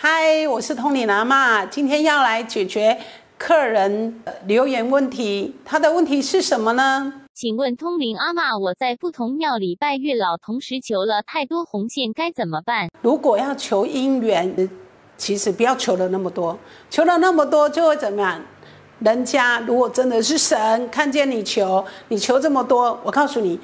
嗨，我是通灵阿妈，今天要来解决客人留言问题。他的问题是什么呢？请问通灵阿妈，我在不同庙里拜月老，同时求了太多红线，该怎么办？如果要求姻缘，其实不要求了那么多，求了那么多就会怎么样？人家如果真的是神，看见你求，你求这么多，我告诉你。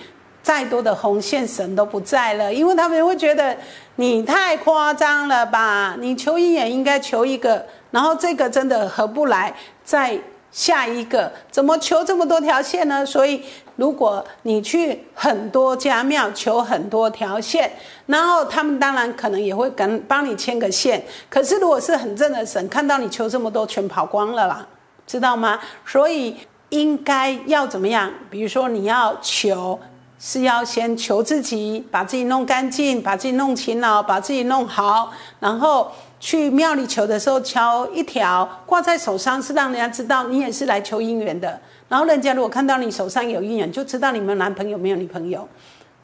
再多的红线神都不在了，因为他们会觉得你太夸张了吧？你求姻缘应该求一个，然后这个真的合不来，再下一个，怎么求这么多条线呢？所以如果你去很多家庙求很多条线，然后他们当然可能也会跟帮你牵个线，可是如果是很正的神，看到你求这么多，全跑光了啦，知道吗？所以应该要怎么样？比如说你要求。是要先求自己，把自己弄干净，把自己弄勤劳，把自己弄好，然后去庙里求的时候，敲一条挂在手上，是让人家知道你也是来求姻缘的。然后人家如果看到你手上有姻缘，就知道你们男朋友没有女朋友，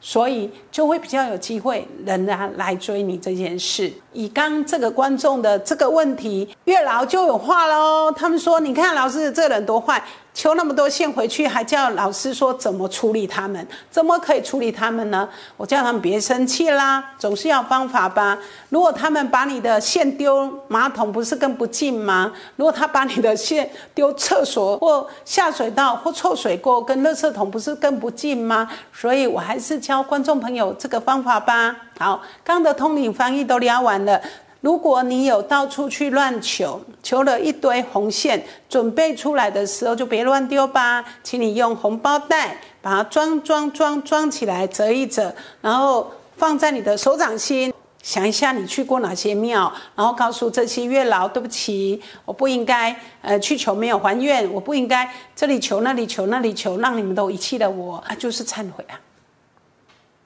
所以就会比较有机会人家来追你这件事。以刚这个观众的这个问题，月老就有话喽。他们说：“你看老师这人多坏。”求那么多线回去，还叫老师说怎么处理他们？怎么可以处理他们呢？我叫他们别生气啦，总是要方法吧。如果他们把你的线丢马桶，不是更不敬吗？如果他把你的线丢厕所或下水道或臭水沟跟垃圾桶，不是更不敬吗？所以我还是教观众朋友这个方法吧。好，刚的通灵翻译都聊完了。如果你有到处去乱求，求了一堆红线，准备出来的时候就别乱丢吧，请你用红包袋把它装装装装起来，折一折，然后放在你的手掌心，想一下你去过哪些庙，然后告诉这些月老，对不起，我不应该呃去求没有还愿，我不应该这里求那里求那里求，让你们都遗弃了我啊，就是忏悔啊。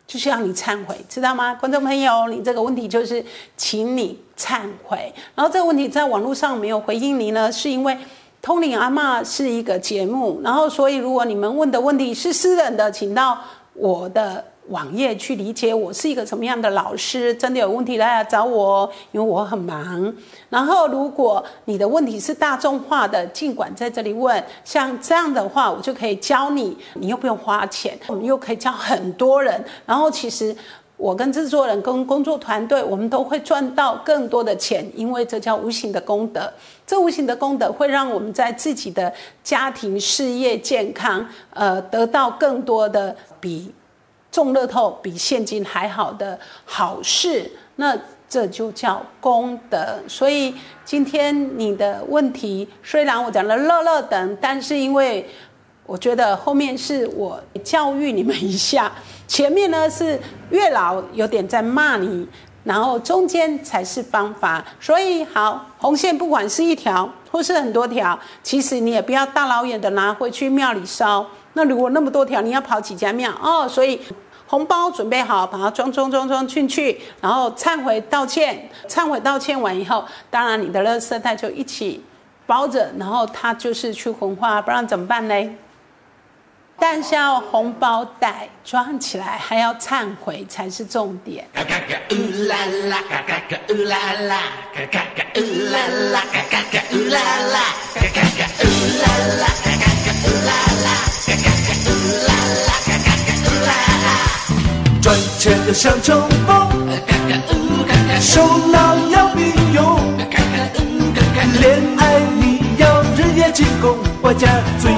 就是要你忏悔，知道吗，观众朋友？你这个问题就是，请你忏悔。然后这个问题在网络上没有回应你呢，是因为通灵阿妈是一个节目，然后所以如果你们问的问题是私人的，请到我的。网页去理解我是一个什么样的老师，真的有问题来找我，因为我很忙。然后，如果你的问题是大众化的，尽管在这里问，像这样的话，我就可以教你，你又不用花钱，我们又可以教很多人。然后，其实我跟制作人、跟工作团队，我们都会赚到更多的钱，因为这叫无形的功德。这无形的功德会让我们在自己的家庭、事业、健康，呃，得到更多的比。中乐透比现金还好的好事，那这就叫功德。所以今天你的问题，虽然我讲了乐乐等，但是因为我觉得后面是我教育你们一下，前面呢是月老有点在骂你，然后中间才是方法。所以好，红线不管是一条或是很多条，其实你也不要大老远的拿回去庙里烧。那如果那么多条，你要跑几家庙哦？所以。红包准备好，把它装装装装进去，然后忏悔道歉，忏悔道歉完以后，当然你的垃圾袋就一起包着，然后它就是去焚化，不然怎么办呢？但是要红包袋装起来，还要忏悔才是重点。赚钱要像冲锋，手脑要并用，恋爱你要日夜进攻，外加追